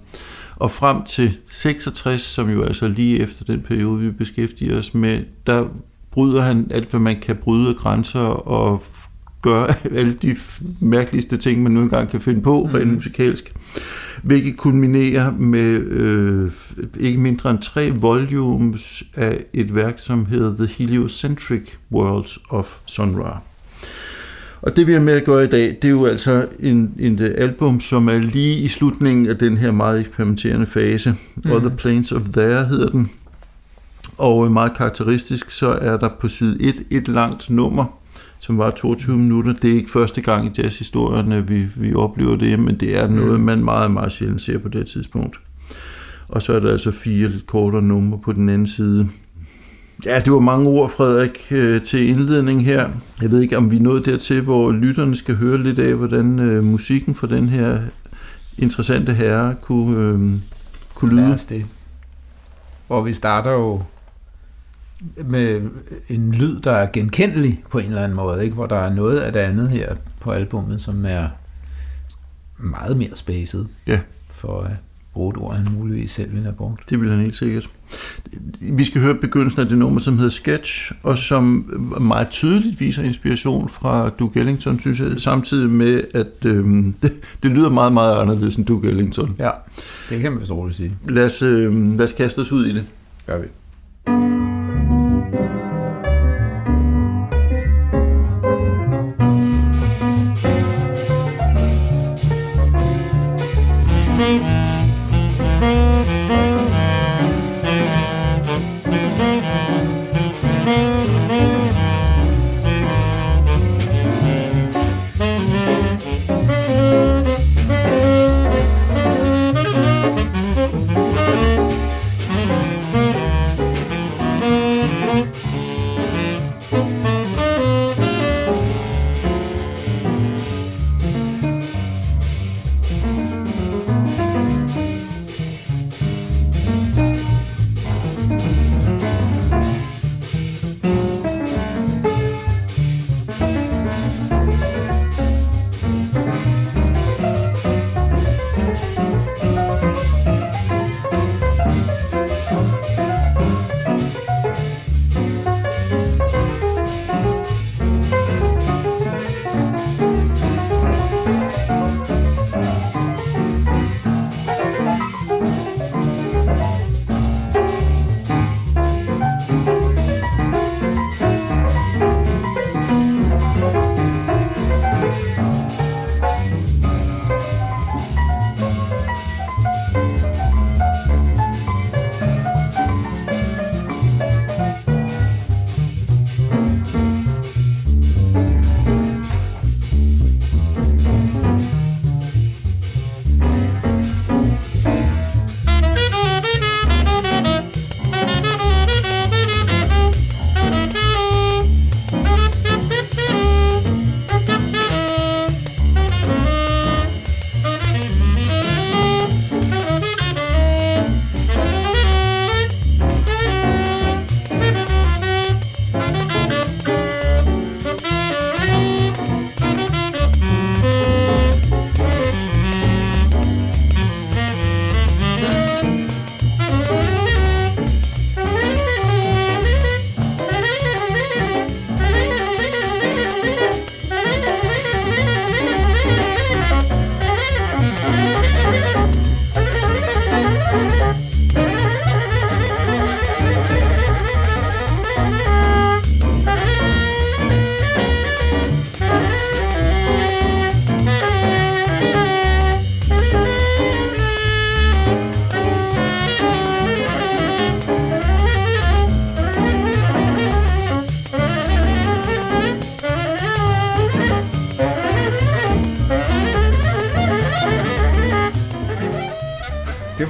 Og frem til 66, som jo altså lige efter den periode, vi beskæftiger os med, der bryder han alt, hvad man kan bryde grænser og gøre alle de mærkeligste ting, man nu engang kan finde på, mm. rent musikalsk. hvilket kulminerer med øh, ikke mindre end tre volumes af et værk, som hedder The Heliocentric Worlds of Sun Ra. Og det vi har med at gøre i dag, det er jo altså en, en album, som er lige i slutningen af den her meget eksperimenterende fase. Mm. Other Planes of There hedder den. Og meget karakteristisk, så er der på side 1 et langt nummer, som var 22 minutter. Det er ikke første gang i jazzhistorien, vi, vi oplever det, men det er noget, mm. man meget, meget sjældent ser på det tidspunkt. Og så er der altså fire lidt kortere numre på den anden side. Ja, det var mange ord, Frederik, øh, til indledning her. Jeg ved ikke, om vi er nået dertil, hvor lytterne skal høre lidt af, hvordan øh, musikken for den her interessante herre kunne, øh, kunne lyde. Lad os det. Hvor vi starter jo med en lyd, der er genkendelig på en eller anden måde, ikke? hvor der er noget af det andet her på albummet, som er meget mere spacet. Ja. For at bruge et ord, han muligvis selv ville have brugt. Det vil han helt sikkert. Vi skal høre begyndelsen af det nummer, som hedder Sketch, og som meget tydeligt viser inspiration fra Duke Ellington, synes jeg, samtidig med, at øhm, det, det lyder meget, meget anderledes end Duke Ellington. Ja, det kan man vist roligt sige. Lad os, øhm, lad os kaste os ud i det. Gør vi.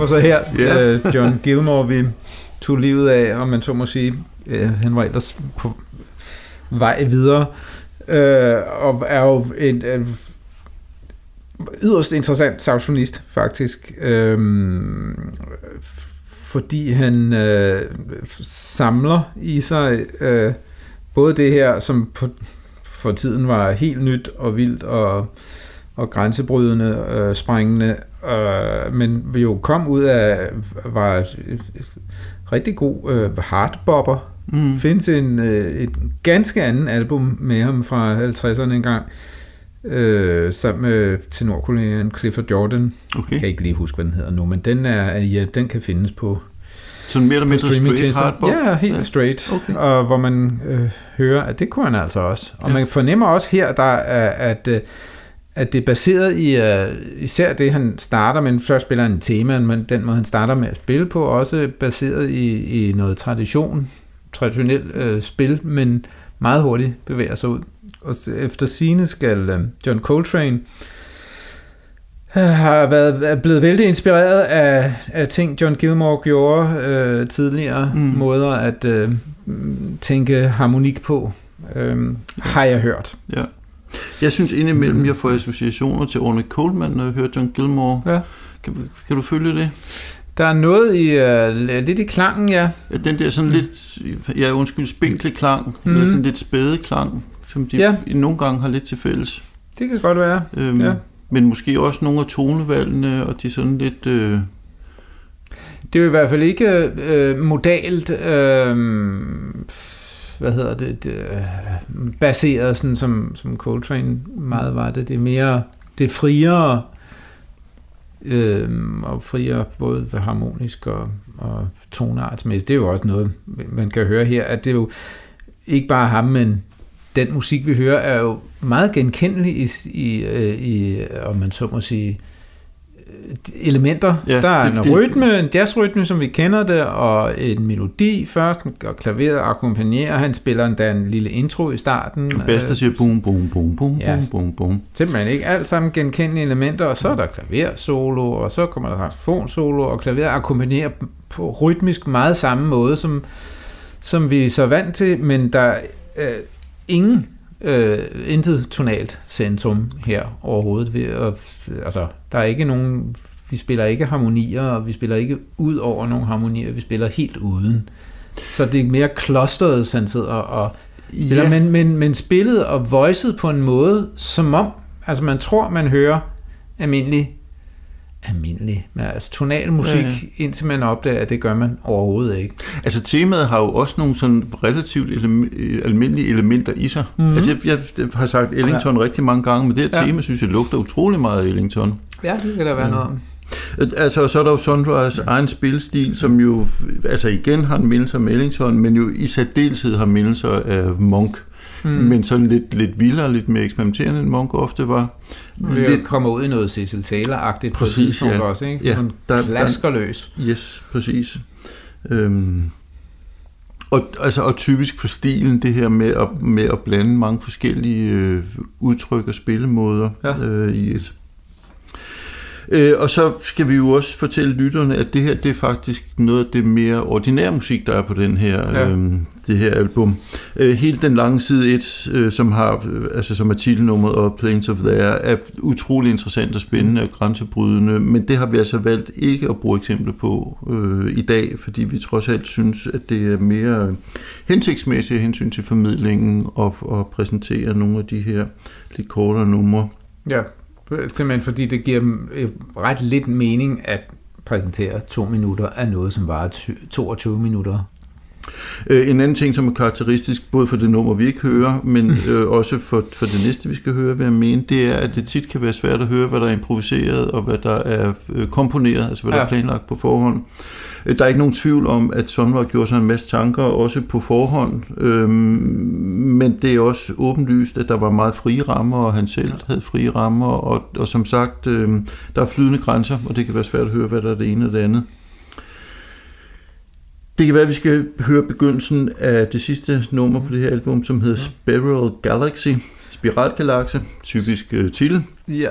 Var så her, yeah. uh, John Gilmore, vi tog livet af, og man så må sige, uh, han var ellers på vej videre, uh, og er jo en uh, yderst interessant saxofonist, faktisk, uh, fordi han uh, samler i sig uh, både det her, som på, for tiden var helt nyt og vildt og, og grænsebrydende, uh, sprængende, øh, men vi jo kom ud af, var et, et rigtig god øh, hardbopper. Mm. findes en, øh, et ganske anden album med ham fra 50'erne engang, øh, sammen med tenorkollegaen Clifford Jordan. Okay. Jeg kan ikke lige huske, hvad den hedder nu, men den, er, ja, den kan findes på, Sådan mere eller mindre straight hardbop? Ja, helt Ja. straight. Okay. Og hvor man øh, hører, at det kunne han altså også. Og Ja. man fornemmer også her, der er, at, øh, at det er baseret i øh, især det, han starter med. Først spiller han en tema, men den måde, han starter med at spille på, også baseret i, i noget tradition, traditionelt øh, spil, men meget hurtigt bevæger sig ud. Og efter sine skal øh, John Coltrane har været er blevet vældig inspireret af, af ting, John Gilmore gjorde øh, tidligere, Mm. måder at øh, tænke harmonik på, øh, har jeg hørt. Ja. Jeg synes indimellem, jeg får associationer til Ornette Coleman, når jeg hører John Gilmore. Ja. Kan, kan du følge det? Der er noget i, øh, lidt i klangen, ja. Ja, Den der sådan lidt, ja undskyld, spinkle klang, mm. Eller sådan lidt spæde klang, som de Ja. nogle gange har lidt til fælles. Det kan godt være. Øhm, Ja. Men måske også nogle af tonevalgene, og de sådan lidt... Øh, Det er jo i hvert fald ikke øh, modalt, øh, hvad hedder det, det øh, baseret, sådan som, som Coltrane meget var det. Det er mere, det er friere, øh, og friere både harmonisk og, og tonartsmæssigt. Det er jo også noget, man kan høre her, at det er jo ikke bare ham, men den musik, vi hører, er jo meget genkendelig i, i, øh, i om man så må sige, øh, elementer. Ja, der er det- en det- rytme, en jazzrytme, som vi kender det, og en melodi først, og klaveret akkompagnerer. Han spiller endda en lille intro i starten. og Basta Øh, siger boom, boom, boom, boom, Ja. boom, boom, boom. Simpelthen ikke alt sammen genkendelige elementer, og så er der klaversolo, og så kommer der saxofonsolo, og klaver akkompagnerer på rytmisk meget samme måde, som, som vi er så vant til, men der er øh, ingen, øh, intet tonalt centrum her overhovedet. Og, altså, der er ikke nogen, vi spiller ikke harmonier, og vi spiller ikke ud over nogle harmonier, vi spiller helt uden. Så det er mere klosteret, han sidder og spiller, Ja, men, men, men spillet og voicet på en måde, som om, altså man tror, man hører almindelig, almindelig, men altså tonal musik, Ja, ja, ja. ja. indtil man opdager, at det gør man overhovedet ikke. altså temaet har jo også nogle sådan relativt ele- øh, almindelige elementer i sig. Mhm. Mm. Altså jeg, jeg har sagt Ellington ja. rigtig mange gange, men det her Ja. tema synes jeg lugter utrolig meget af Ellington. Ja, det kan der være Ja. noget om. Øh, Altså, og så er der jo Sunrise egen spilstil, som jo, altså igen har en mindelse om Ellington, men jo i særdeleshed har mindelser af Monk. Mm. Men sådan lidt, lidt vildere, lidt mere eksperimenterende end Monk ofte var. Lidt... kommer ud i noget Cecil Taylor-agtigt på Præcis, tidspunkt ja. også, ikke? Ja, der- klasker løs. Yes, præcis. Øhm, og, altså, og typisk for stilen, det her med at, med at blande mange forskellige øh, udtryk og spillemåder Ja. øh, i et. Øh, og så skal vi jo også fortælle lytterne, at det her det er faktisk noget af det mere ordinære musik, der er på den her, Ja. øhm, det her album. Øh, helt den lange side 1, øh, som har øh, altså som er titelnummeret og Planes of There, er utrolig interessant og spændende og grænsebrydende, men det har vi altså valgt ikke at bruge eksempler på øh, i dag, fordi vi trods alt synes, at det er mere hensigtsmæssigt hensyn til formidlingen og, og præsentere nogle af de her lidt kortere numre. Ja, simpelthen fordi det giver øh, ret lidt mening at præsentere to minutter af noget, som var 22 minutter. Øh, en anden ting, som er karakteristisk både for det nummer, vi ikke hører, men øh, også for, for det næste, vi skal høre, vil jeg mene, det er, at det tit kan være svært at høre, hvad der er improviseret og hvad der er øh, komponeret, altså hvad ja. der er planlagt på forhånd. Øh, Der er ikke nogen tvivl om, at Sonvar gjorde sig en masse tanker, også på forhånd, øhm, men det er også åbenlyst, at der var meget frie rammer, og han selv havde frie rammer, og, og som sagt, øhm, der er flydende grænser, og det kan være svært at høre, hvad der er det ene og det andet. Det kan være, at vi skal høre begyndelsen af det sidste nummer på det her album, som hedder Spiral Galaxy. Spiralgalakse, typisk øh, titel. Ja.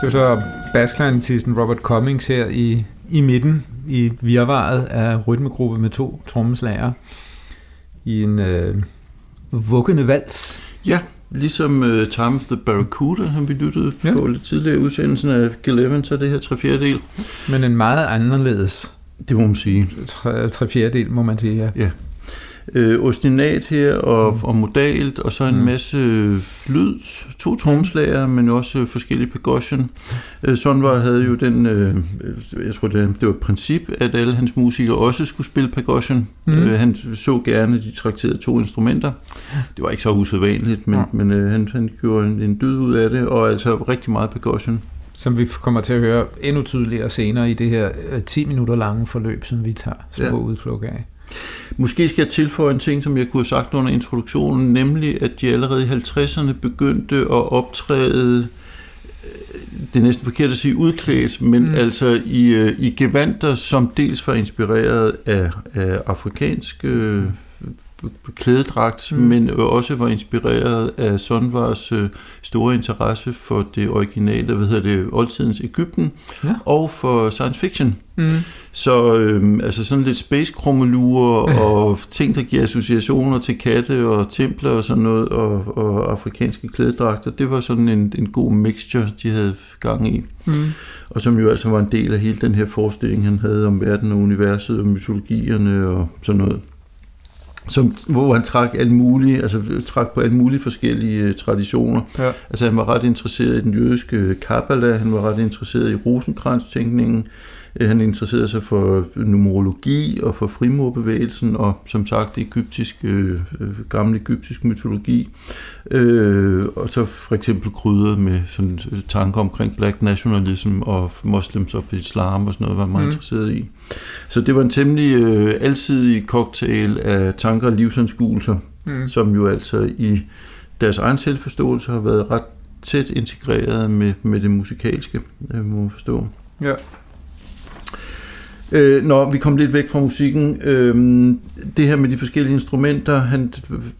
Så basklarinettisten Robert Cummings her i, i midten, i virvaret af rytmegruppe med to trommeslager i en øh, vuggende vals. Ja, ligesom uh, Time of the Barracuda, som vi lyttede ja. på lidt tidligere i udsendelsen af G11, så det her tre fjerdedel. Men en meget anderledes Det må man sige. tre, tre fjerdedel, må man sige. Ja. Ja. Øh, ostinat her og, mm. og modalt, og så en Mm. mm. masse øh, lyd, to tromslager, men også øh, forskellige percussion. Øh, Sonvar havde jo den, øh, øh, jeg tror det, det var et princip, at alle hans musikere også skulle spille percussion. Mm. Mm. Øh, han så gerne, at de trakterede to instrumenter. Det var ikke så usædvanligt, men, Ja. men øh, han, han gjorde en, en dyd ud af det, og altså rigtig meget percussion. Som vi kommer til at høre endnu tydeligere senere i det her øh, 10 minutter lange forløb, som vi tager små. Ja. udpluk af. Måske skal jeg tilføje en ting, som jeg kunne have sagt under introduktionen, nemlig at de allerede i 50'erne begyndte at optræde, øh, det er næsten forkert at sige udklædt, men Mm. altså i, øh, i gevanter, som dels var inspireret af, af afrikansk øh, klædedragt, Mm. men også var inspireret af Sonvars øh, store interesse for det originale, hvad hedder det, oldtidens Ægypten, Ja. og for science fiction. Mm. Så øhm, altså sådan lidt space og ting, der giver associationer til katte og templer og sådan noget, og, og afrikanske klædedragter, det var sådan en, en god mixture, de havde gang i. Mm. Og som jo altså var en del af hele den her forestilling, han havde om verden og universet og mytologierne og sådan noget. Som, hvor han trak alle mulige, altså trak på alle mulige forskellige øh, traditioner. Ja. Altså han var ret interesseret i den jødiske Kabbala, han var ret interesseret i Rosenkrantz-tænkningen, Øh, han interesserede sig for numerologi og for frimurbevægelsen, og som sagt egyptisk, øh, øh, gammel egyptisk mytologi. Øh, og så for eksempel krydret med sådan øh, tanker omkring black nationalism og muslims of islam og sådan noget, var han meget mm. interesseret i. Så det var en temmelig øh, alsidig cocktail af tanker og livsanskuelser, Mm. som jo altså i deres egen selvforståelse har været ret tæt integreret med, med det musikalske, øh, må man forstå. Ja. Øh, når vi kom lidt væk fra musikken, øh, det her med de forskellige instrumenter, han,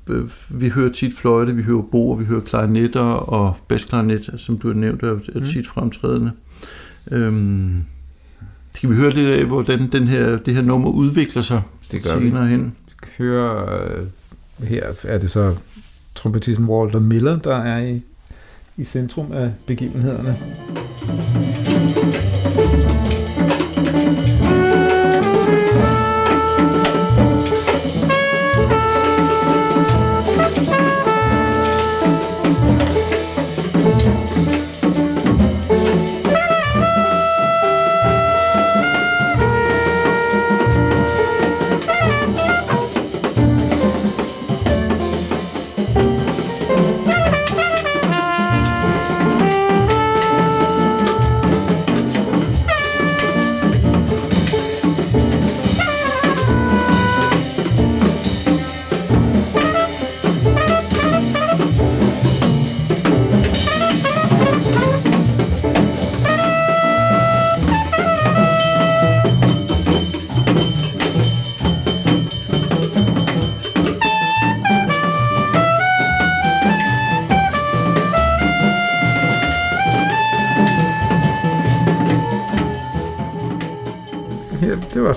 øh, vi hører tit fløjte, vi hører bo, vi hører klarinetter og basklarinet, som du har nævnt, er, er Mm. tit fremtrædende. Øh, skal vi høre lidt af, hvordan den her, det her nummer udvikler sig Det gør vi. senere hen? høre, øh, her er det så trompetisten Walter Miller, der er i, i centrum af begivenhederne. Her, det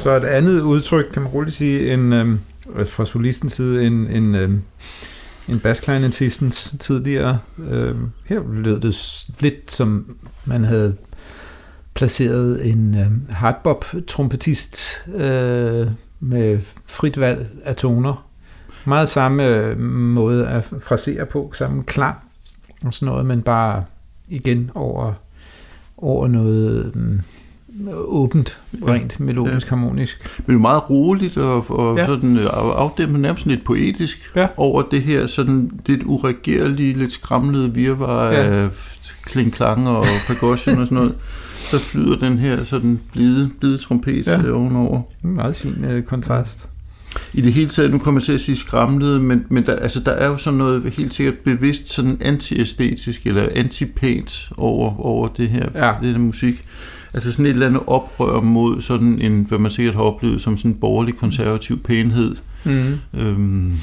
så et andet udtryk, kan man roligt sige, en, øhm, øh, fra solistens side, en, en, øh, en basklarinettistens tidligere. Øh, her lød det lidt som man havde placeret en øh, hardbop-trompetist øh, med frit valg af toner. Meget samme øh, måde at frasere på, samme klang og sådan noget, men bare igen over, over noget Øh, åbent, Ja. rent melodisk, harmonisk. Men meget roligt og, og Ja. ja. sådan øh, af- afdæmpet, nærmest lidt poetisk Ja. over det her sådan lidt uregerlige, lidt skramlede virvar Ja. ja. af kling-klang og percussion og sådan noget. Så flyder den her sådan blide, blide trompet Ja. ja. ovenover. En meget fin øh, kontrast. I det hele taget, nu kommer jeg til at sige skramlede, men, men der, altså, der er jo sådan noget helt sikkert bevidst sådan antiæstetisk eller antipænt over, over det her, Ja. det her musik. Altså sådan et eller andet oprør mod sådan en, hvad man sikkert har oplevet som sådan en borgerlig konservativ pænhed. Mm. Øhm,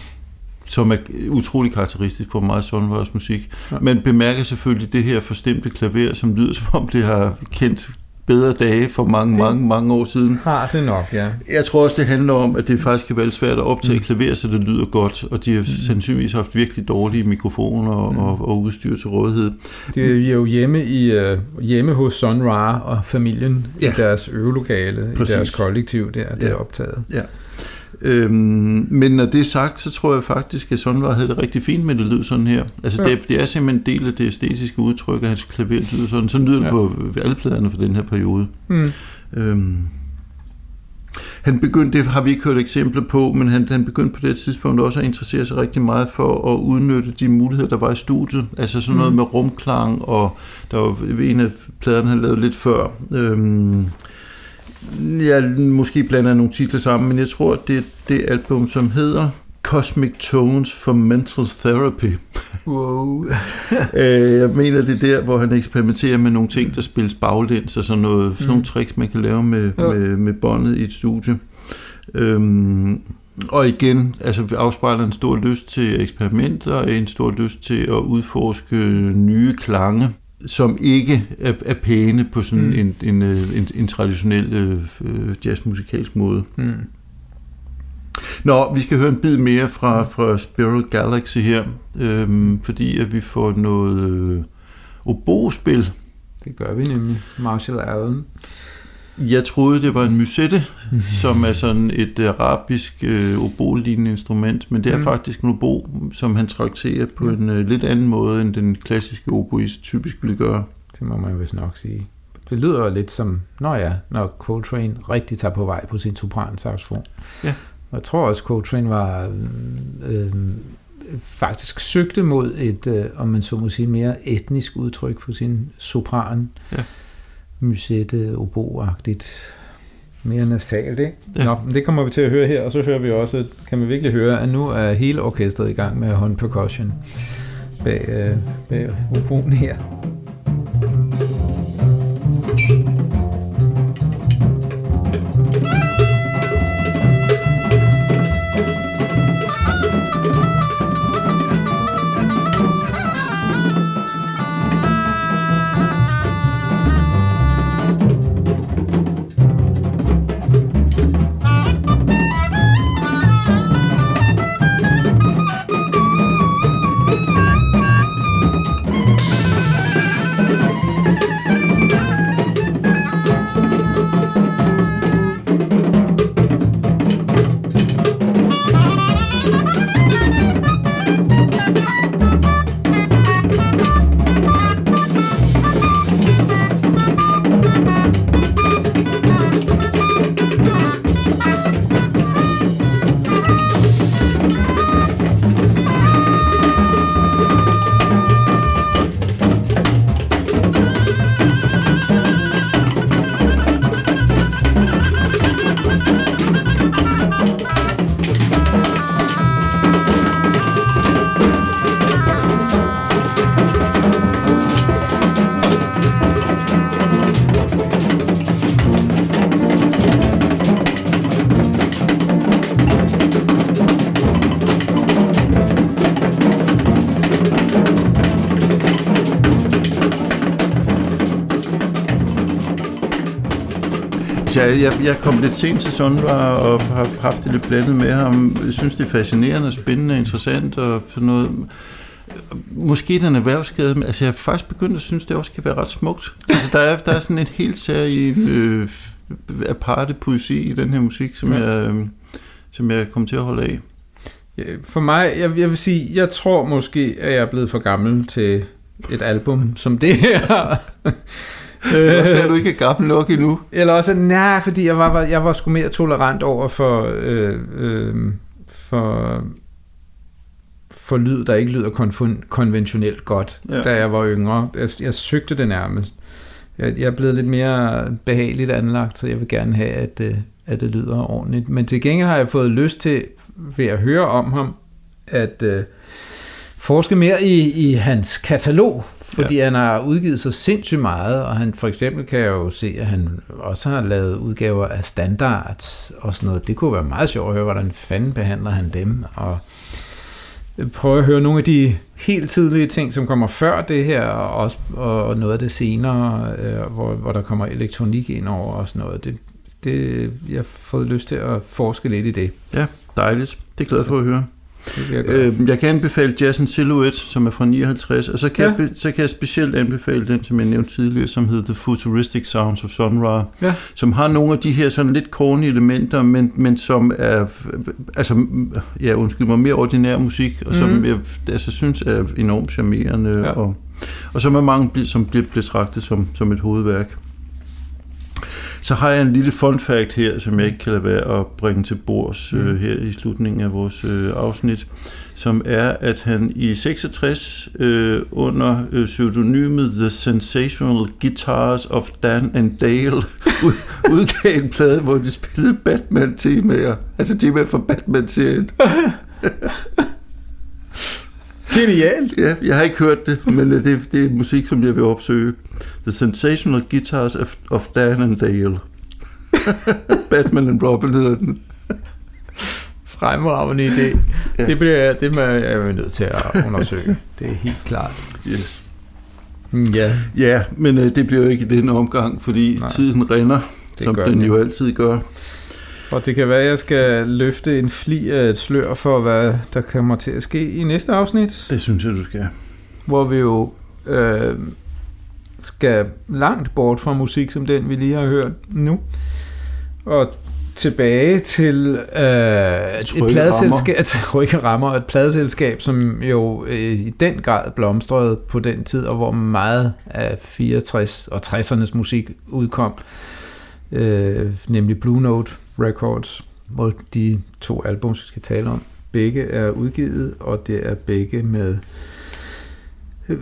som er utrolig karakteristisk for meget Sonvars musik. Ja. Man bemærker selvfølgelig det her forstemte klaver, som lyder som om det har kendt bedre dage for mange, det mange, mange år siden. Har det nok, ja. Jeg tror også, det handler om, at det faktisk kan være svært at optage mm. klaver, så det lyder godt, og de har mm. sandsynligvis haft virkelig dårlige mikrofoner og, mm. og, og udstyr til rådighed. De er jo hjemme, i, uh, hjemme hos Sun Ra og familien ja. i deres øvelokale, Præcis. i deres kollektiv der, det ja. er optaget. Ja. Øhm, men når det er sagt, så tror jeg faktisk, at Sundvar havde det rigtig fint med, det lyd sådan her. Altså ja. det, det er simpelthen en del af det æstetiske udtryk, at hans klaver lyder sådan. Sådan lyder det ja. på alle pladerne for den her periode. Mm. Øhm, han begyndte, det har vi ikke hørt eksempler på, men han, han begyndte på det tidspunkt også at interessere sig rigtig meget for at udnytte de muligheder, der var i studiet. Altså sådan noget mm. med rumklang, og der var en af pladerne, han lavede lidt før. Øhm, jeg måske blander nogle titler sammen, men jeg tror, det er det album, som hedder Cosmic Tones for Mental Therapy. Wow. Øh, jeg mener, det er der, hvor han eksperimenterer med nogle ting, der spilles baglæns, og sådan, noget, sådan nogle mm. tricks, man kan lave med, ja. med, med båndet i et studie. Øhm, og igen, altså vi afspejler en stor lyst til eksperimenter, og en stor lyst til at udforske nye klange som ikke er, er pæne på sådan mm. en, en, øh, en, en traditionel øh, jazzmusikalsk måde. Mm. Nå, vi skal høre en bid mere fra, fra Spiral Galaxy her, øhm, fordi at vi får noget øh, obospil. Det gør vi nemlig. Marshall Allen. Jeg troede, det var en musette, som er sådan et arabisk øh, obolignende instrument, men det er mm. faktisk en obo, som han trakterer på en øh, lidt anden måde, end den klassiske oboist typisk ville gøre. Det må man vist nok sige. Det lyder jo lidt som, når ja, når Coltrane rigtig tager på vej på sin sopransaxofon. Ja. Jeg tror også, Coltrane var øh, øh, faktisk søgte mod et, øh, om man så må sige, mere etnisk udtryk på sin sopran. Ja musette, oboagtigt, mere nasalt, ikke? Ja. Nå, det kommer vi til at høre her, og så hører vi også, kan vi virkelig høre, at nu er hele orkestret i gang med hånd percussion bag, øh, bag oboen her. Jeg, jeg, jeg kom lidt sent til Sundvar og har haft det lidt blandet med ham. Jeg synes, det er fascinerende, spændende interessant og sådan noget. Måske den erhvervsskade, men altså jeg er faktisk begyndt at synes, det også kan være ret smukt. Altså der er, der er sådan et helt særligt øh, aparte poesi i den her musik, som, ja. jeg, øh, som jeg kommer til at holde af. For mig, jeg, jeg vil sige, jeg tror måske, at jeg er blevet for gammel til et album som det her. Hvorfor er du ikke gammel nok endnu? Eller også, nej, fordi jeg var, jeg var sgu mere tolerant over for, øh, øh, for, for lyd, der ikke lyder konven- konventionelt godt, ja. da jeg var yngre. Jeg, jeg søgte det nærmest. Jeg, jeg er blevet lidt mere behageligt anlagt, så jeg vil gerne have, at, øh, at det lyder ordentligt. Men til gengæld har jeg fået lyst til, ved at høre om ham, at øh, forske mere i, i hans katalog, fordi ja. han har udgivet så sindssygt meget, og han for eksempel kan jeg jo se, at han også har lavet udgaver af standard og sådan noget. Det kunne være meget sjovt at høre, hvordan fanden behandler han dem, og prøve at høre nogle af de helt tidlige ting, som kommer før det her, og, også, og noget af det senere, øh, hvor, hvor der kommer elektronik ind over og sådan noget. Det, det, jeg har fået lyst til at forske lidt i det. Ja, dejligt. Det er glad for at høre. Jeg, øh, jeg kan anbefale Jazz and Silhouette, som er fra 59, og så kan, ja. jeg, så kan jeg specielt anbefale den, som jeg nævnte tidligere, som hedder The Futuristic Sounds of Sun Ra, ja. som har nogle af de her sådan lidt corny elementer, men, men som er, altså, ja, undskyld mig, mere ordinær musik, og som mm. jeg altså, synes er enormt charmerende, ja. og, og som er mange, som bliver betragtet som, som et hovedværk. Så har jeg en lille fun fact her, som jeg ikke kan lade være at bringe til bords øh, mm. her i slutningen af vores øh, afsnit, som er, at han i 66 øh, under øh, pseudonymet The Sensational Guitars of Dan and Dale ud, udgav en plade, hvor de spillede Batman-temaer, altså temaer for Batman-serien. Genialt. Ja, jeg har ikke hørt det, men øh, det, det er musik, som jeg vil opsøge. The Sensational Guitars of, of Dan and Dale. Batman and Robin hedder den. Fremragende idé. Ja. Det, bliver, det må jeg er nødt til at undersøge. Det er helt klart. Yes. Mm, ja. ja, men øh, det bliver jo ikke i denne omgang, fordi Nej. tiden rinder, det som den jo altid gør. Og det kan være, at jeg skal løfte en fli af et slør for, hvad der kommer til at ske i næste afsnit. Det synes jeg, du skal. Hvor vi jo øh, skal langt bort fra musik, som den vi lige har hørt nu. Og tilbage til øh, et pladeselskab, trygge rammer, et pladeselskab, som jo øh, i den grad blomstrede på den tid, og hvor meget af 64 og 60'ernes musik udkom, øh, nemlig Blue Note Records, hvor de to album, vi skal tale om, begge er udgivet, og det er begge med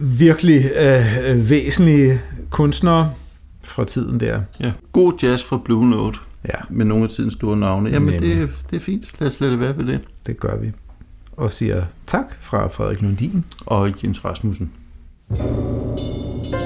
virkelig øh, væsentlige kunstnere fra tiden der. Ja, god jazz fra Blue Note. Ja. Med nogle af tidens store navne. Jamen, det, det er fint. Lad os lade det være ved det. Det gør vi. Og siger tak fra Frederik Lundin. Og Jens Rasmussen. thank you